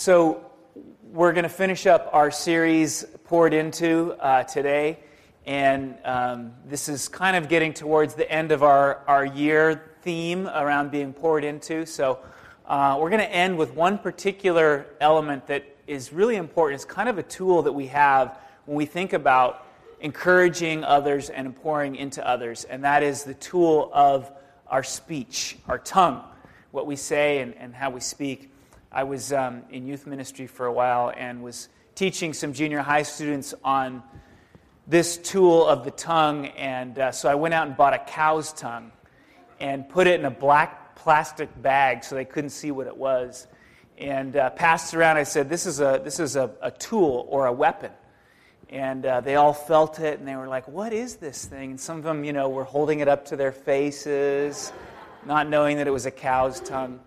So, we're going to finish up our series, Poured Into, uh, today. And um, this is kind of getting towards the end of our, our year theme around being poured into. So, uh, we're going to end with one particular element that is really important. It's kind of a tool that we have when we think about encouraging others and pouring into others, and that is the tool of our speech, our tongue, what we say and, and how we speak. I was um, in youth ministry for a while and was teaching some junior high students on this tool of the tongue. And uh, so I went out and bought a cow's tongue and put it in a black plastic bag so they couldn't see what it was. And uh, passed around. I said, This is, a, this is a, a tool or a weapon. And uh, they all felt it and they were like, What is this thing? And some of them, you know, were holding it up to their faces, not knowing that it was a cow's tongue.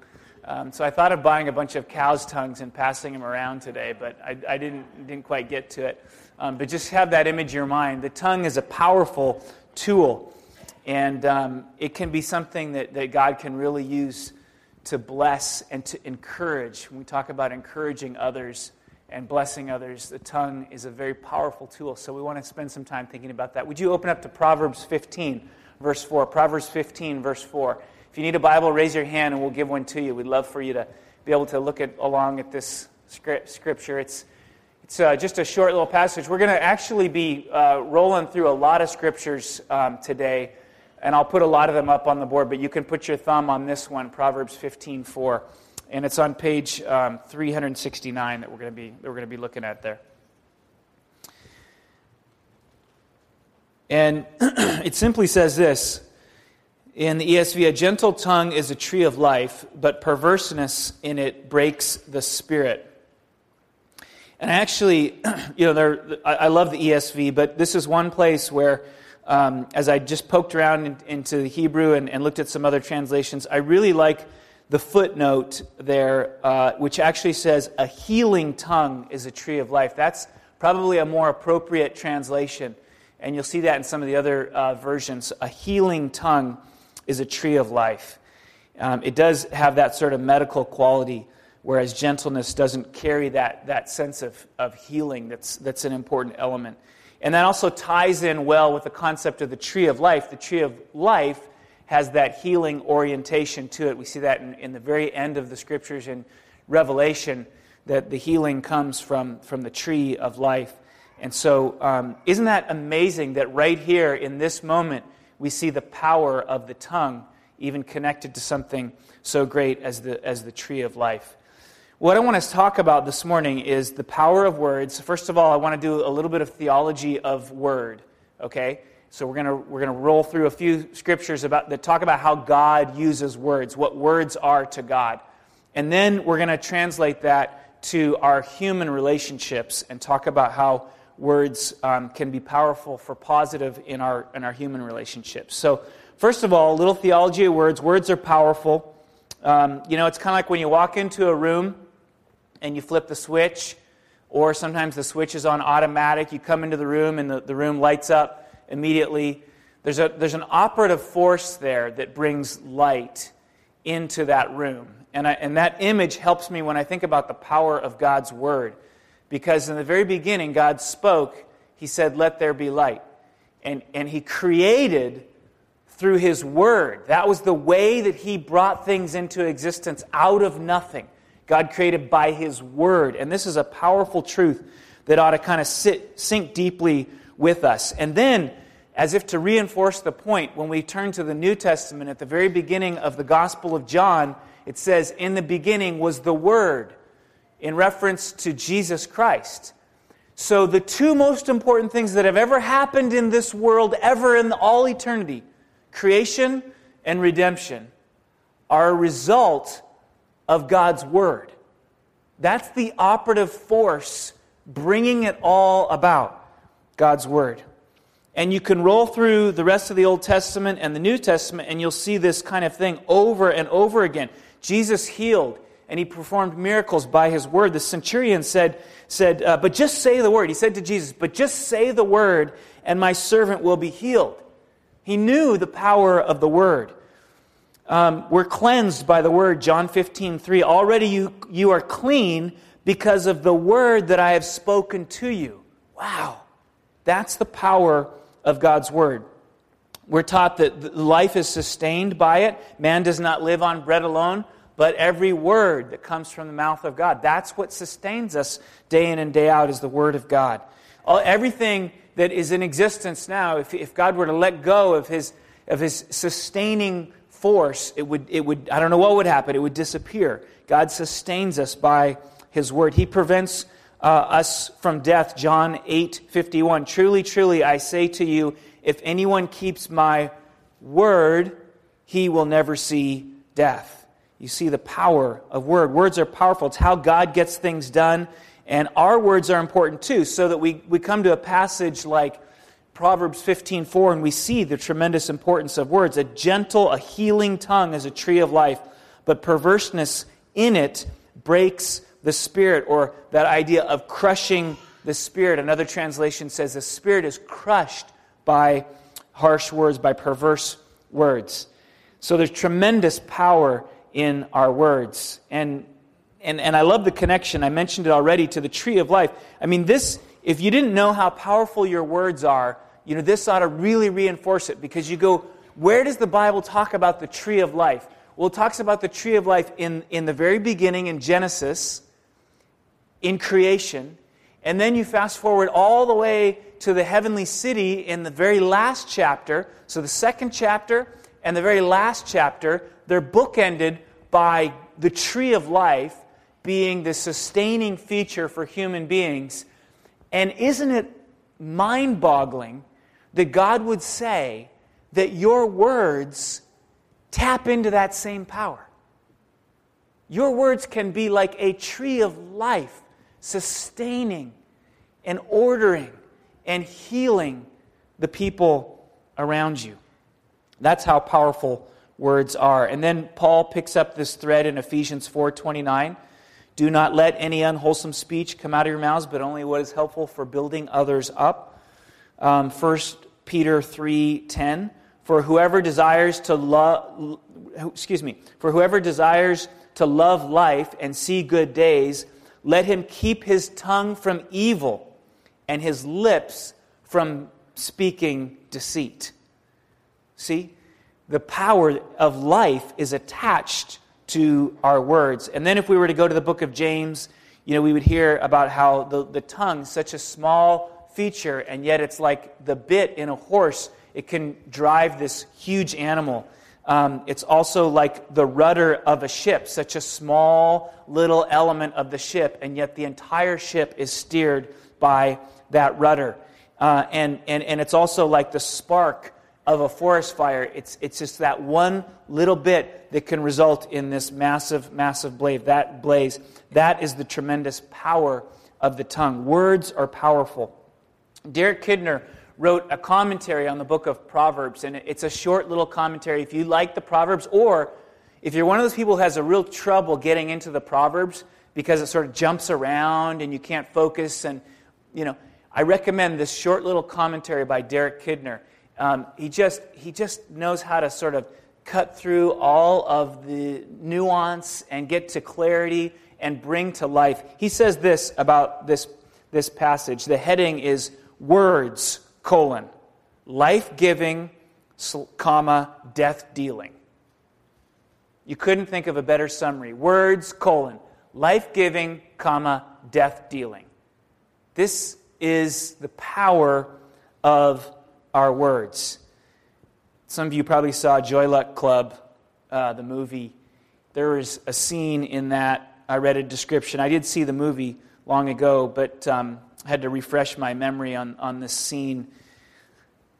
Um, so I thought of buying a bunch of cow's tongues and passing them around today, but I, I didn't, didn't quite get to it. Um, but just have that image in your mind. The tongue is a powerful tool, and um, it can be something that, that God can really use to bless and to encourage. When we talk about encouraging others and blessing others, the tongue is a very powerful tool. So we want to spend some time thinking about that. Would you open up to Proverbs 15, verse 4? Proverbs 15, verse 4. If you need a Bible, raise your hand and we'll give one to you. We'd love for you to be able to look at, along at this scripture. It's, it's uh, just a short little passage. We're going to actually be uh, rolling through a lot of scriptures um, today, and I'll put a lot of them up on the board, but you can put your thumb on this one, Proverbs 15 4. And it's on page um, 369 that we're going to be, that we're going to be looking at there. And it simply says this in the ESV, a gentle tongue is a tree of life, but perverseness in it breaks the spirit. And actually, you know, there, I love the ESV, but this is one place where, um, as I just poked around in, into the Hebrew and, and, looked at some other translations, I really like the footnote there, uh, which actually says, A healing tongue is a tree of life. That's probably a more appropriate translation. And you'll see that in some of the other uh, versions. A healing tongue is a tree of life. Um, it does have that sort of medical quality, whereas gentleness doesn't carry that, that sense of, of healing that's, that's an important element. And that also ties in well with the concept of the tree of life. The tree of life has that healing orientation to it. We see that in, in the very end of the scriptures in Revelation, that the healing comes from, from the tree of life. And so, um, isn't that amazing that right here in this moment, we see the power of the tongue, even connected to something so great as the, as the tree of life. What I want to talk about this morning is the power of words. First of all, I want to do a little bit of theology of word, okay? So we're going to, we're going to roll through a few scriptures about, that talk about how God uses words, what words are to God. And then we're going to translate that to our human relationships and talk about how words um, can be powerful for positive in our, in our human relationships. So, first of all, a little theology of words. Words are powerful. Um, you know, it's kind of like when you walk into a room and you flip the switch, or sometimes the switch is on automatic. You come into the room and the, the room lights up immediately. There's, a, there's an operative force there that brings light into that room. And, I, and that image helps me when I think about the power of God's Word. Because in the very beginning, God spoke, He said, Let there be light. And, and He created through His Word. That was the way that He brought things into existence out of nothing. God created by His Word. And this is a powerful truth that ought to kind of sit, sink deeply with us. And then, as if to reinforce the point, when we turn to the New Testament, at the very beginning of the Gospel of John, it says, In the beginning was the Word in reference to Jesus Christ. So, the two most important things that have ever happened in this world, ever in all eternity, creation and redemption, are a result of God's Word. That's the operative force bringing it all about, God's Word. And you can roll through the rest of the Old Testament and the New Testament, and you'll see this kind of thing over and over again. Jesus healed, and he performed miracles by his word. The centurion said, said uh, But just say the word. He said to Jesus, But just say the word, and my servant will be healed. He knew the power of the word. Um, we're cleansed by the word, John 15, 3. Already you, you are clean because of the word that I have spoken to you. Wow. That's the power of God's word. We're taught that life is sustained by it. Man does not live on bread alone, but every word that comes from the mouth of God. That's what sustains us day in and day out is the word of God. All, everything that is in existence now, if, if God were to let go of his, of his sustaining force, it would, it would, I don't know what would happen, it would disappear. God sustains us by his word. He prevents uh, us from death. John 8 51. Truly, truly, I say to you, if anyone keeps my word, he will never see death. You see the power of word. Words are powerful. It's how God gets things done. And our words are important too, so that we, we come to a passage like Proverbs 15:4 and we see the tremendous importance of words. A gentle, a healing tongue is a tree of life, but perverseness in it breaks the spirit, or that idea of crushing the spirit. Another translation says the spirit is crushed by harsh words, by perverse words. So there's tremendous power in our words. And, and, and I love the connection. I mentioned it already to the tree of life. I mean, this, if you didn't know how powerful your words are, you know, this ought to really reinforce it because you go, where does the Bible talk about the tree of life? Well, it talks about the tree of life in, in the very beginning in Genesis in creation. And then you fast forward all the way to the heavenly city in the very last chapter. So the second chapter and the very last chapter, they're bookended by the tree of life being the sustaining feature for human beings. And isn't it mind boggling that God would say that your words tap into that same power? Your words can be like a tree of life sustaining and ordering and healing the people around you. That's how powerful words are. And then Paul picks up this thread in Ephesians 4:29. Do not let any unwholesome speech come out of your mouths, but only what is helpful for building others up. Um, 1 Peter 3:10. For whoever desires to love, excuse me, for whoever desires to love life and see good days, let him keep his tongue from evil and his lips from speaking deceit. See? The power of life is attached to our words. And then if we were to go to the book of James, you know, we would hear about how the, the tongue such a small feature, and yet it's like the bit in a horse. It can drive this huge animal. Um, it's also like the rudder of a ship, such a small little element of the ship, and yet the entire ship is steered by that rudder. Uh, and, and, and it's also like the spark of a forest fire. It's, it's just that one little bit that can result in this massive, massive blaze. That blaze, that is the tremendous power of the tongue. Words are powerful. Derek Kidner wrote a commentary on the book of Proverbs, and it's a short little commentary. If you like the Proverbs, or if you're one of those people who has a real trouble getting into the Proverbs because it sort of jumps around and you can't focus, and you know, I recommend this short little commentary by Derek Kidner. Um, he just he just knows how to sort of cut through all of the nuance and get to clarity and bring to life. He says this about this this passage. The heading is words colon, life giving, comma, death dealing. You couldn't think of a better summary. Words, colon, life giving, comma, death dealing. This is the power of our words. Some of you probably saw Joy Luck Club, uh, the movie. There was a scene in that. I read a description. I did see the movie long ago, but um, had to refresh my memory on, on this scene.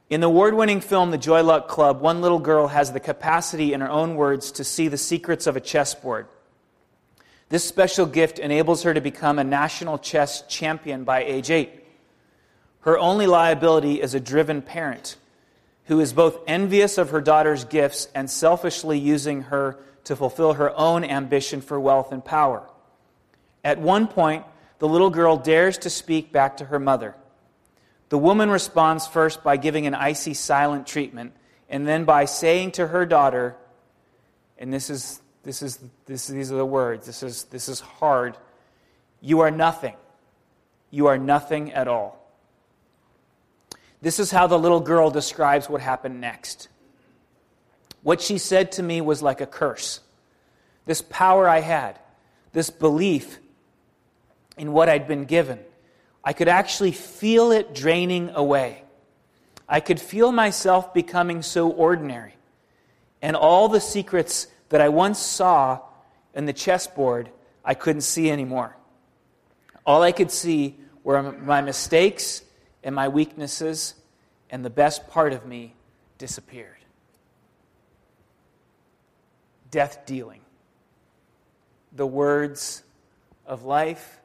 In the award winning film, The Joy Luck Club, one little girl has the capacity, in her own words, to see the secrets of a chessboard. This special gift enables her to become a national chess champion by age eight. Her only liability is a driven parent who is both envious of her daughter's gifts and selfishly using her to fulfill her own ambition for wealth and power. At one point, the little girl dares to speak back to her mother. The woman responds first by giving an icy, silent treatment, and then by saying to her daughter, and this is, this is, this, these are the words, this is, this is hard. You are nothing. You are nothing at all. This is how the little girl describes what happened next. What she said to me was like a curse. This power I had, this belief in what I'd been given, I could actually feel it draining away. I could feel myself becoming so ordinary. And all the secrets that I once saw in the chessboard, I couldn't see anymore. All I could see were my mistakes and my weaknesses, and the best part of me disappeared. Death dealing. The words of life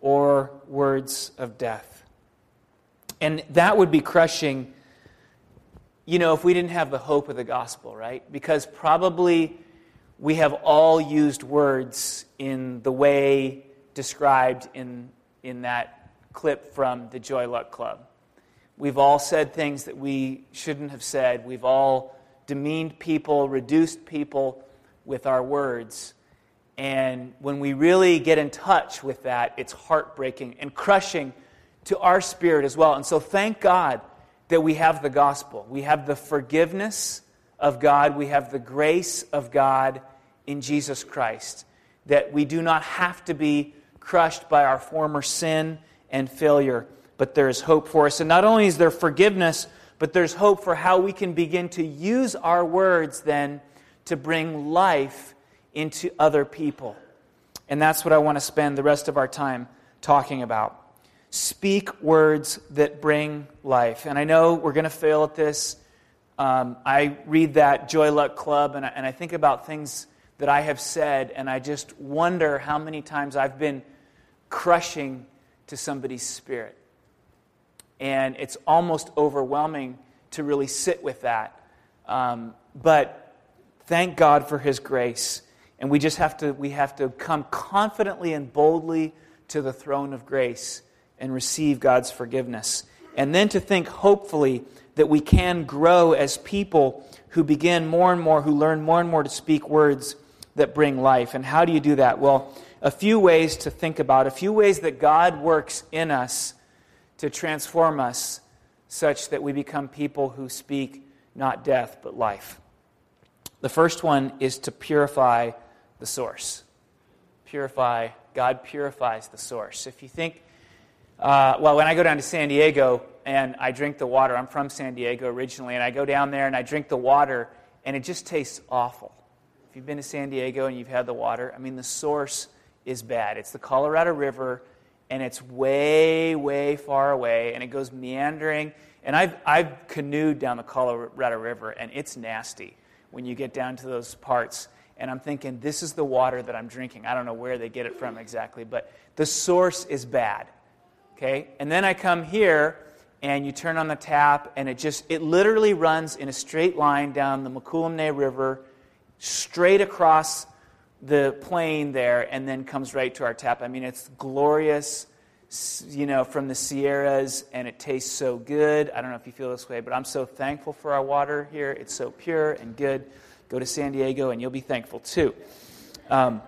or words of death. And that would be crushing, you know, if we didn't have the hope of the gospel, right? Because probably we have all used words in the way described in, in that clip from the Joy Luck Club. We've all said things that we shouldn't have said. We've all demeaned people, reduced people with our words. And when we really get in touch with that, it's heartbreaking and crushing to our spirit as well. And so thank God that we have the gospel. We have the forgiveness of God, we have the grace of God in Jesus Christ. That we do not have to be crushed by our former sin and failure, but there is hope for us. And not only is there forgiveness, but there's hope for how we can begin to use our words then to bring life into other people. And that's what I want to spend the rest of our time talking about. Speak words that bring life. And I know we're going to fail at this. Um, I read that Joy Luck Club and I, and I think about things that I have said, and I just wonder how many times I've been crushing to somebody's spirit. And it's almost overwhelming to really sit with that. Um, but thank God for His grace. And we just have to, we have to come confidently and boldly to the throne of grace and receive God's forgiveness. And then to think, hopefully, that we can grow as people who begin more and more, who learn more and more to speak words that bring life. And how do you do that? Well, a few ways to think about, a few ways that God works in us to transform us such that we become people who speak not death, but life. The first one is to purify the source. Purify, God purifies the source. If you think, uh, well, when I go down to San Diego and I drink the water, I'm from San Diego originally, and I go down there and I drink the water, and it just tastes awful. If you've been to San Diego and you've had the water, I mean, the source is bad. It's the Colorado River, and it's way, way far away, and it goes meandering. And I've, I've canoed down the Colorado River, and it's nasty when you get down to those parts and I'm thinking, this is the water that I'm drinking. I don't know where they get it from exactly, but the source is bad. Okay? And then I come here and you turn on the tap and it just it literally runs in a straight line down the Mokelumne River straight across the plain there and then comes right to our tap. I mean, it's glorious, you know, from the Sierras and it tastes so good. I don't know if you feel this way, but I'm so thankful for our water here. It's so pure and good. Go to San Diego and you'll be thankful too. Um,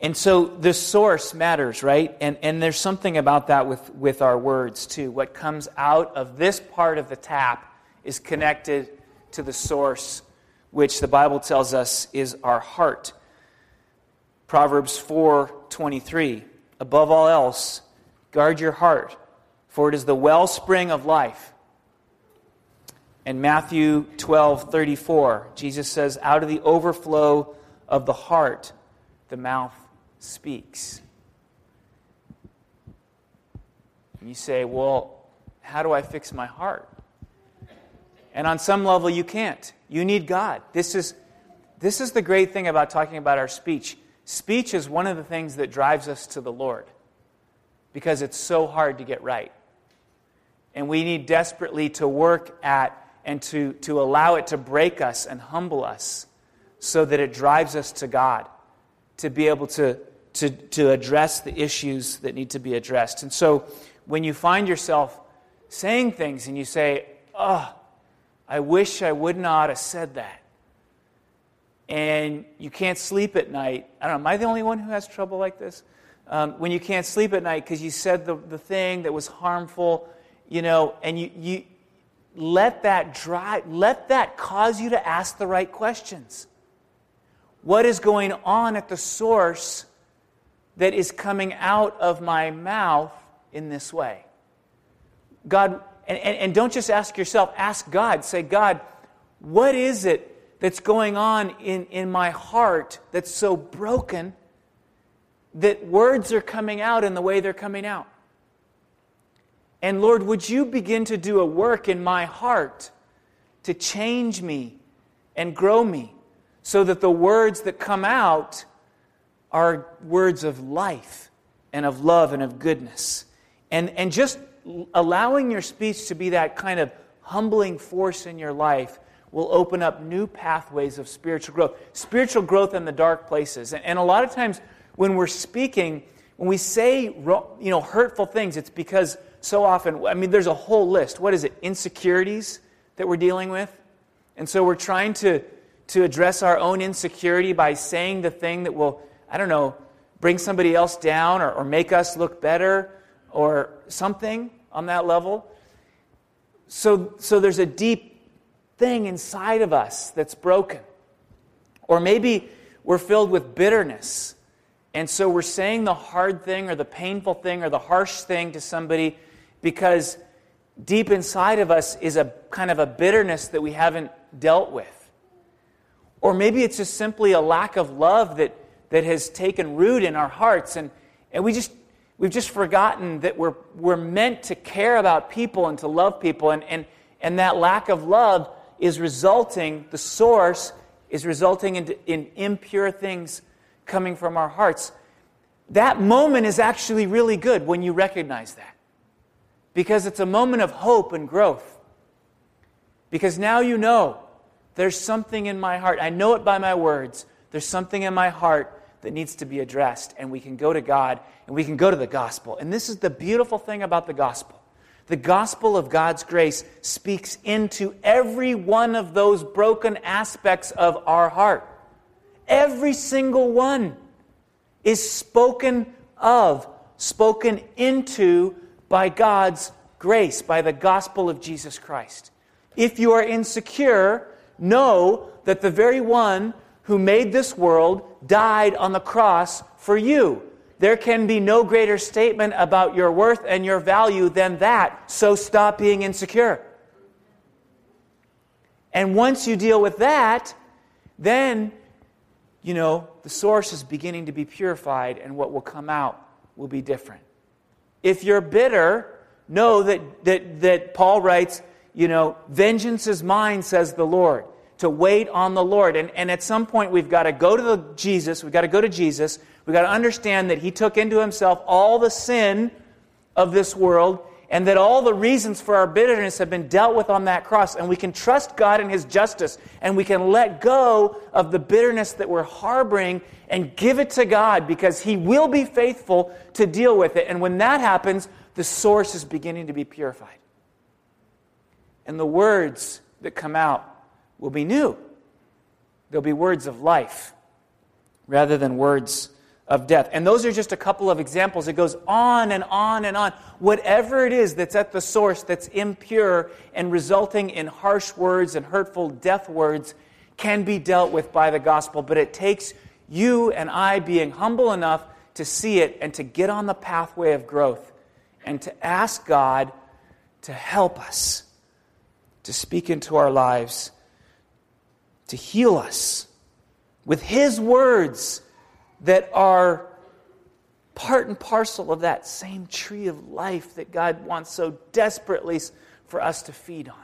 and so the source matters, right? And, and there's something about that with, with our words too. What comes out of this part of the tap is connected to the source, which the Bible tells us is our heart. Proverbs 4:23 Above all else, guard your heart, for it is the wellspring of life. And Matthew 12:34, Jesus says, Out of the overflow of the heart, the mouth speaks. And you say, Well, how do I fix my heart? And on some level, you can't. You need God. This is, this is the great thing about talking about our speech. Speech is one of the things that drives us to the Lord because it's so hard to get right. And we need desperately to work at and to, to allow it to break us and humble us so that it drives us to God to be able to, to, to address the issues that need to be addressed. And so when you find yourself saying things and you say, Oh, I wish I would not have said that. And you can't sleep at night. I don't know, am I the only one who has trouble like this? um, when you can't sleep at night because you said the, the thing that was harmful, you know, and you, you let that drive, let that cause you to ask the right questions. What is going on at the source that is coming out of my mouth in this way? God, and, and, and don't just ask yourself, ask God. Say, God, what is it that's going on in, in my heart that's so broken that words are coming out in the way they're coming out? And Lord, would you begin to do a work in my heart to change me and grow me so that the words that come out are words of life and of love and of goodness? And, and just allowing your speech to be that kind of humbling force in your life will open up new pathways of spiritual growth. Spiritual growth in the dark places. And, and a lot of times when we're speaking, when we say you know, hurtful things, it's because so often, I mean, there's a whole list. What is it? Insecurities that we're dealing with. And so we're trying to, to address our own insecurity by saying the thing that will, I don't know, bring somebody else down or, or make us look better or something on that level. So, so there's a deep thing inside of us that's broken. Or maybe we're filled with bitterness. And so we're saying the hard thing or the painful thing or the harsh thing to somebody because deep inside of us is a kind of a bitterness that we haven't dealt with. Or maybe it's just simply a lack of love that, that has taken root in our hearts and, and we just we've just forgotten that we're, we're meant to care about people and to love people and, and, and that lack of love is resulting, the source is resulting in, in impure things coming from our hearts. That moment is actually really good when you recognize that. Because it's a moment of hope and growth. Because now you know there's something in my heart. I know it by my words. There's something in my heart that needs to be addressed. And we can go to God and we can go to the gospel. And this is the beautiful thing about the gospel the gospel of God's grace speaks into every one of those broken aspects of our heart. Every single one is spoken of, spoken into by God's grace, by the gospel of Jesus Christ. If you are insecure, know that the very one who made this world died on the cross for you there can be no greater statement about your worth and your value than that. So stop being insecure. And once you deal with that, then, you know, the source is beginning to be purified and what will come out will be different. If you're bitter, know that, that, that Paul writes, you know, vengeance is mine, says the Lord to wait on the Lord. And, and at some point, we've got to go to the Jesus. We've got to go to Jesus. We've got to understand that He took into Himself all the sin of this world and that all the reasons for our bitterness have been dealt with on that cross. And we can trust God in His justice and we can let go of the bitterness that we're harboring and give it to God because He will be faithful to deal with it. And when that happens, the source is beginning to be purified. And the words that come out will be new. They'll be words of life rather than words of death. And those are just a couple of examples. It goes on and on and on. Whatever it is that's at the source that's impure and resulting in harsh words and hurtful death words can be dealt with by the gospel, but it takes you and I being humble enough to see it and to get on the pathway of growth and to ask God to help us to speak into our lives to heal us with His words that are part and parcel of that same tree of life that God wants so desperately for us to feed on.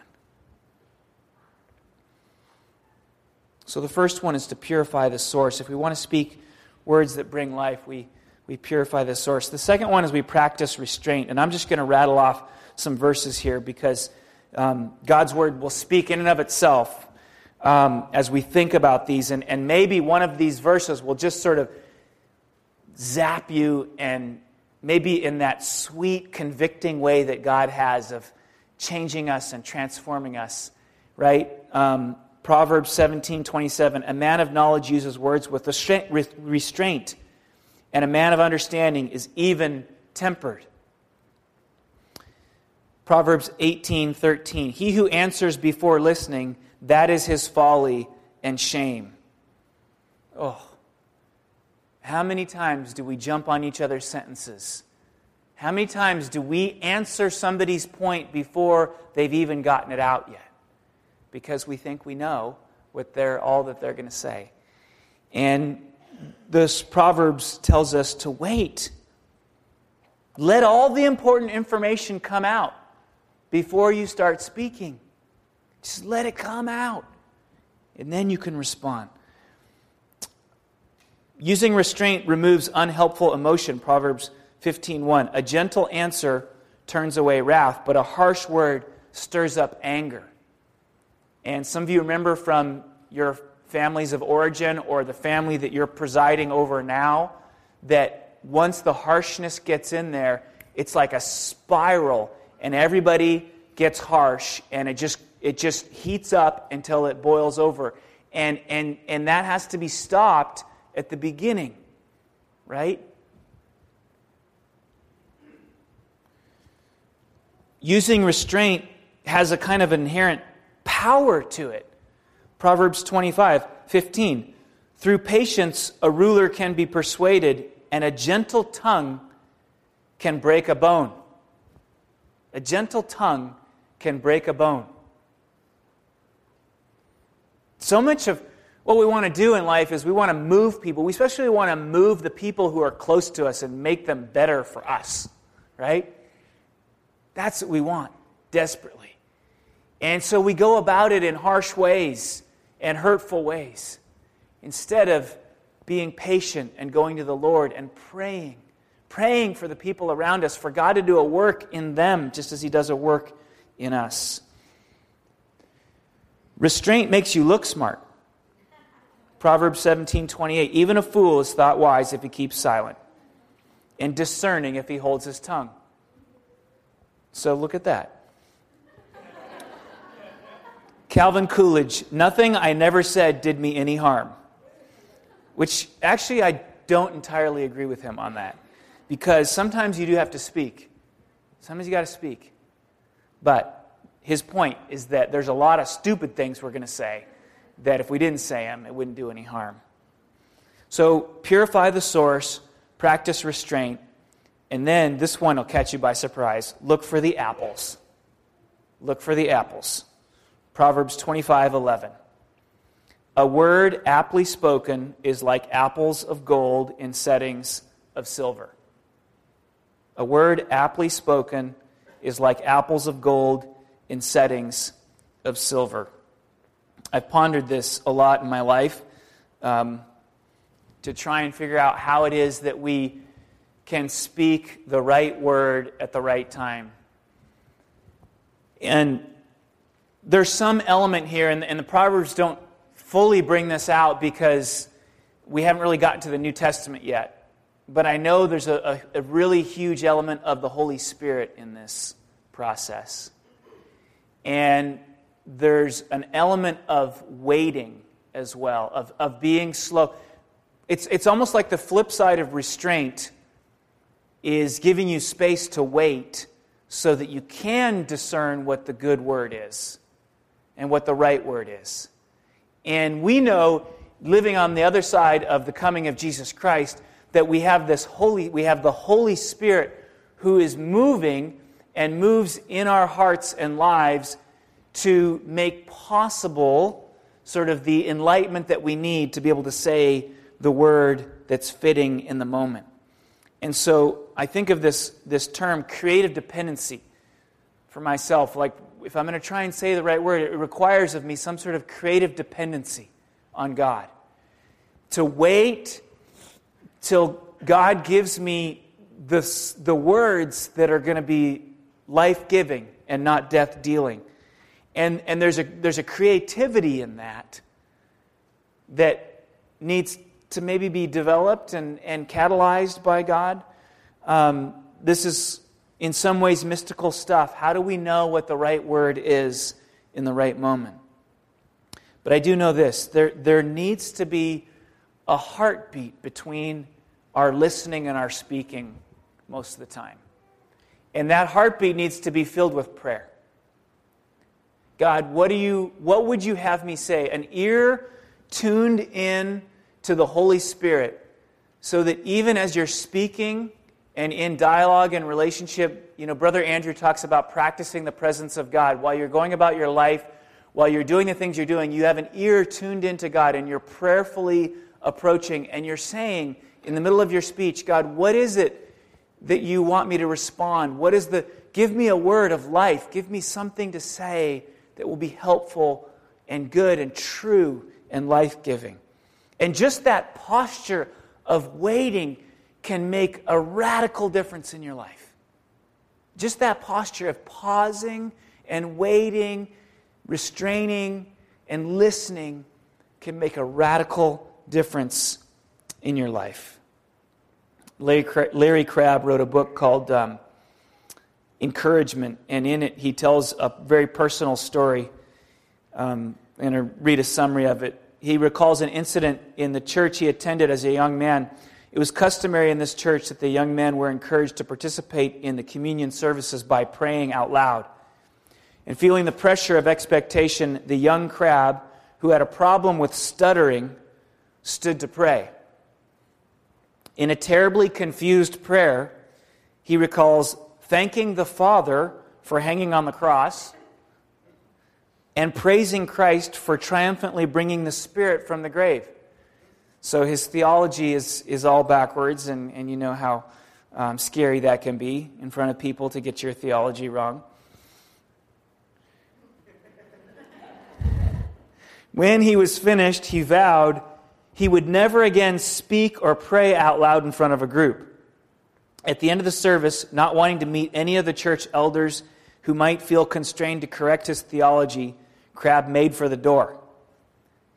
So the first one is to purify the source. If we want to speak words that bring life, we, we purify the source. The second one is we practice restraint. And I'm just going to rattle off some verses here because um, God's word will speak in and of itself um, as we think about these. And, and maybe one of these verses will just sort of zap you and maybe in that sweet, convicting way that God has of changing us and transforming us, right? Um, Proverbs 17 27, a man of knowledge uses words with restraint, and a man of understanding is even tempered. Proverbs 18:13 He who answers before listening, that is his folly and shame. Oh. How many times do we jump on each other's sentences? How many times do we answer somebody's point before they've even gotten it out yet? Because we think we know what they're all that they're going to say. And this Proverbs tells us to wait. Let all the important information come out before you start speaking. Just let it come out. And then you can respond. Using restraint removes unhelpful emotion. Proverbs 15:1. A gentle answer turns away wrath, but a harsh word stirs up anger. And some of you remember from your families of origin or the family that you're presiding over now that once the harshness gets in there, it's like a spiral and everybody gets harsh and it just it just heats up until it boils over. And and and that has to be stopped at the beginning. Right? Using restraint has a kind of inherent power to it. Proverbs 25, 15. Through patience, a ruler can be persuaded, and a gentle tongue can break a bone. A gentle tongue can break a bone. So much of what we want to do in life is we want to move people. We especially want to move the people who are close to us and make them better for us, right? That's what we want desperately. And so we go about it in harsh ways and hurtful ways instead of being patient and going to the Lord and praying, praying for the people around us, for God to do a work in them just as He does a work in us. Restraint makes you look smart. Proverbs 17 28. Even a fool is thought wise if he keeps silent, and discerning if he holds his tongue. So look at that. Calvin Coolidge, nothing I never said did me any harm. Which actually, I don't entirely agree with him on that. Because sometimes you do have to speak. Sometimes you got to speak. But his point is that there's a lot of stupid things we're going to say that if we didn't say them, it wouldn't do any harm. So purify the source, practice restraint, and then this one will catch you by surprise. Look for the apples. Look for the apples. Proverbs 25 11. A word aptly spoken is like apples of gold in settings of silver. A word aptly spoken is like apples of gold in settings of silver. I've pondered this a lot in my life um, to try and figure out how it is that we can speak the right word at the right time. And there's some element here, and, and the Proverbs don't fully bring this out because we haven't really gotten to the New Testament yet. But I know there's a, a, a really huge element of the Holy Spirit in this process. And there's an element of waiting as well, of, of being slow. It's, it's almost like the flip side of restraint is giving you space to wait so that you can discern what the good word is and what the right word is. And we know, living on the other side of the coming of Jesus Christ, that we have this holy, we have the Holy Spirit who is moving and moves in our hearts and lives to make possible sort of the enlightenment that we need to be able to say the word that's fitting in the moment. And so I think of this, this term, creative dependency, for myself. Like if I'm going to try and say the right word, it requires of me some sort of creative dependency on God. To wait till God gives me the, the words that are going to be life giving and not death dealing. And, and there's, a, there's a creativity in that that needs to maybe be developed and, and catalyzed by God. Um, this is in some ways mystical stuff. How do we know what the right word is in the right moment? But I do know this there, there needs to be a heartbeat between our listening and our speaking most of the time. And that heartbeat needs to be filled with prayer. God, what do you what would you have me say? An ear tuned in to the Holy Spirit so that even as you're speaking and in dialogue and relationship, you know, Brother Andrew talks about practicing the presence of God while you're going about your life, while you're doing the things you're doing, you have an ear tuned into God and you're prayerfully approaching and you're saying in the middle of your speech, God, what is it that you want me to respond? What is the give me a word of life, give me something to say that will be helpful and good and true and life-giving. And just that posture of waiting can make a radical difference in your life. Just that posture of pausing and waiting, restraining and listening can make a radical difference in your life. Larry, Crabb wrote a book called um, Encouragement, and in it he tells a very personal story. Um, I'm going to read a summary of it. He recalls an incident in the church he attended as a young man. It was customary in this church that the young men were encouraged to participate in the communion services by praying out loud. And feeling the pressure of expectation, the young Crabb, who had a problem with stuttering, stood to pray. In a terribly confused prayer, he recalls thanking the Father for hanging on the cross and praising Christ for triumphantly bringing the Spirit from the grave. So his theology is, is all backwards, and, and you know how um, scary that can be in front of people to get your theology wrong. When he was finished, he vowed he would never again speak or pray out loud in front of a group. At the end of the service, not wanting to meet any of the church elders who might feel constrained to correct his theology, Crabb made for the door.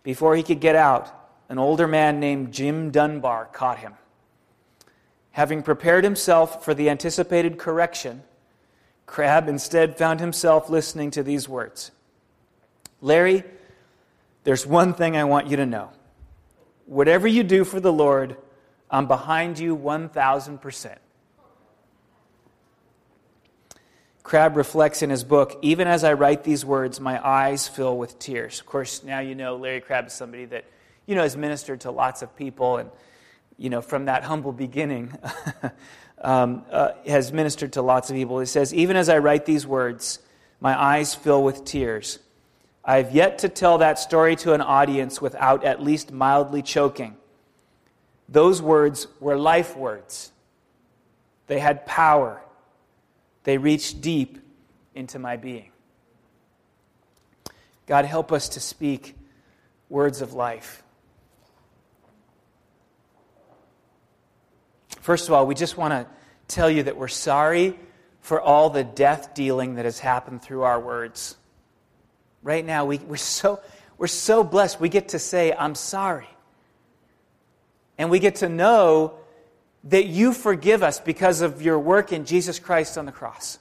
Before he could get out, an older man named Jim Dunbar caught him. Having prepared himself for the anticipated correction, Crabb instead found himself listening to these words Larry, there's one thing I want you to know. Whatever you do for the Lord, I'm behind you 1,000%. Crabb reflects in his book, even as I write these words, my eyes fill with tears. Of course, now you know Larry Crabb is somebody that, you know, has ministered to lots of people and, you know, from that humble beginning, um, uh, has ministered to lots of people. He says, even as I write these words, my eyes fill with tears. I have yet to tell that story to an audience without at least mildly choking. Those words were life words. They had power. They reached deep into my being. God, help us to speak words of life. First of all, we just want to tell you that we're sorry for all the death dealing that has happened through our words. Right now, we, we're, so, we're so blessed. We get to say, I'm sorry. And we get to know that you forgive us because of your work in Jesus Christ on the cross.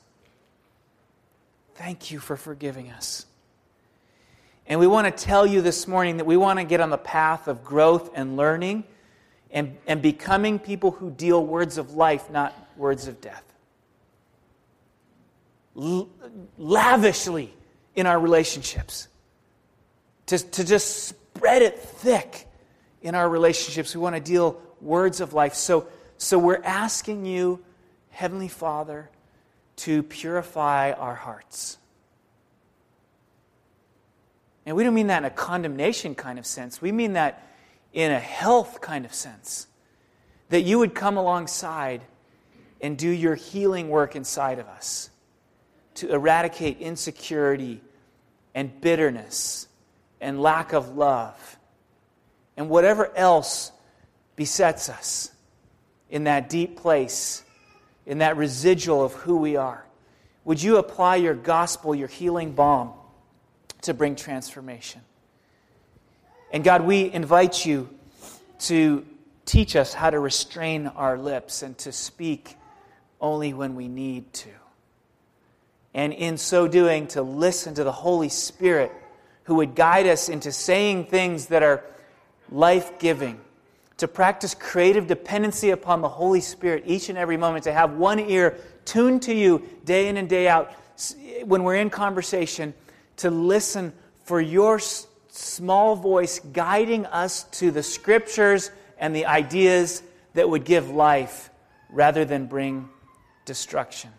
Thank you for forgiving us. And we want to tell you this morning that we want to get on the path of growth and learning and, and becoming people who deal words of life, not words of death. L- lavishly in our relationships, to, to just spread it thick in our relationships. We want to deal words of life. So, so we're asking you, Heavenly Father, to purify our hearts. And we don't mean that in a condemnation kind of sense. We mean that in a health kind of sense. That you would come alongside and do your healing work inside of us to eradicate insecurity and bitterness and lack of love and whatever else besets us in that deep place, in that residual of who we are. Would you apply your gospel, your healing balm, to bring transformation? And God, we invite you to teach us how to restrain our lips and to speak only when we need to and in so doing, to listen to the Holy Spirit who would guide us into saying things that are life giving, to practice creative dependency upon the Holy Spirit each and every moment, to have one ear tuned to you day in and day out when we're in conversation, to listen for your small voice guiding us to the scriptures and the ideas that would give life rather than bring destruction.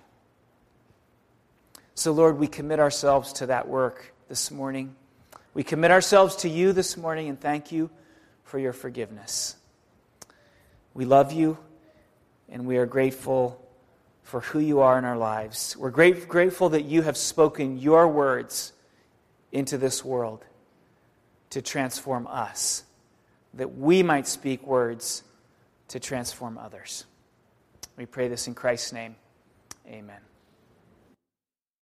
So, Lord, we commit ourselves to that work this morning. We commit ourselves to you this morning and thank you for your forgiveness. We love you and we are grateful for who you are in our lives. We're great, grateful that you have spoken your words into this world to transform us, that we might speak words to transform others. We pray this in Christ's name. Amen.